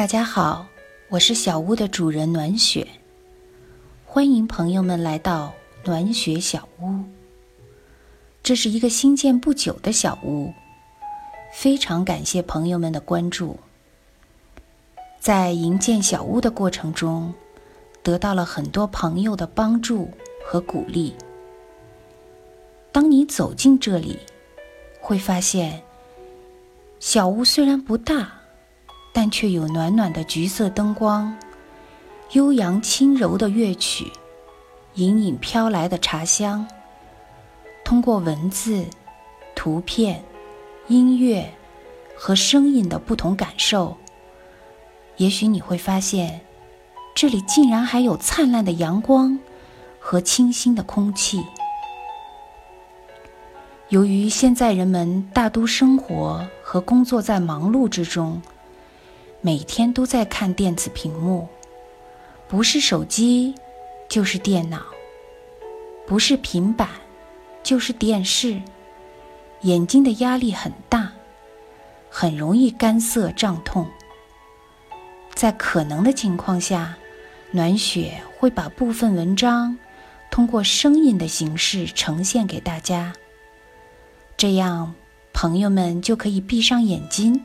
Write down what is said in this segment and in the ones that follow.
大家好，我是小屋的主人暖雪，欢迎朋友们来到暖雪小屋。这是一个新建不久的小屋，非常感谢朋友们的关注。在营建小屋的过程中，得到了很多朋友的帮助和鼓励。当你走进这里，会发现小屋虽然不大。但却有暖暖的橘色灯光，悠扬轻柔的乐曲，隐隐飘来的茶香。通过文字、图片、音乐和声音的不同感受，也许你会发现，这里竟然还有灿烂的阳光和清新的空气。由于现在人们大都生活和工作在忙碌之中。每天都在看电子屏幕，不是手机，就是电脑；不是平板，就是电视。眼睛的压力很大，很容易干涩胀痛。在可能的情况下，暖雪会把部分文章通过声音的形式呈现给大家，这样朋友们就可以闭上眼睛。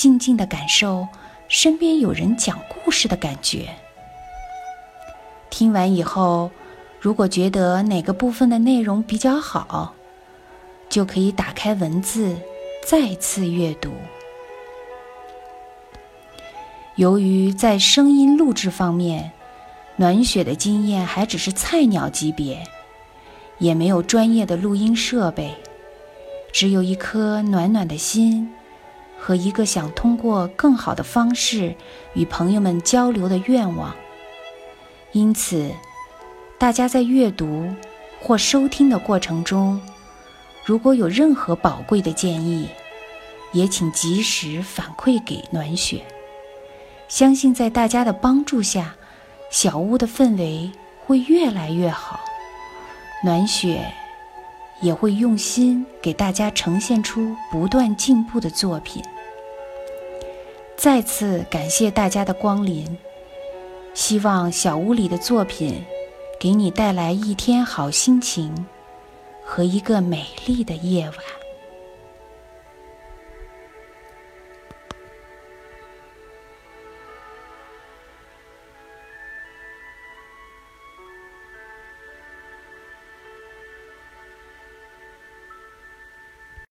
静静的感受身边有人讲故事的感觉。听完以后，如果觉得哪个部分的内容比较好，就可以打开文字再次阅读。由于在声音录制方面，暖雪的经验还只是菜鸟级别，也没有专业的录音设备，只有一颗暖暖的心。和一个想通过更好的方式与朋友们交流的愿望，因此，大家在阅读或收听的过程中，如果有任何宝贵的建议，也请及时反馈给暖雪。相信在大家的帮助下，小屋的氛围会越来越好。暖雪。也会用心给大家呈现出不断进步的作品。再次感谢大家的光临，希望小屋里的作品给你带来一天好心情和一个美丽的夜晚。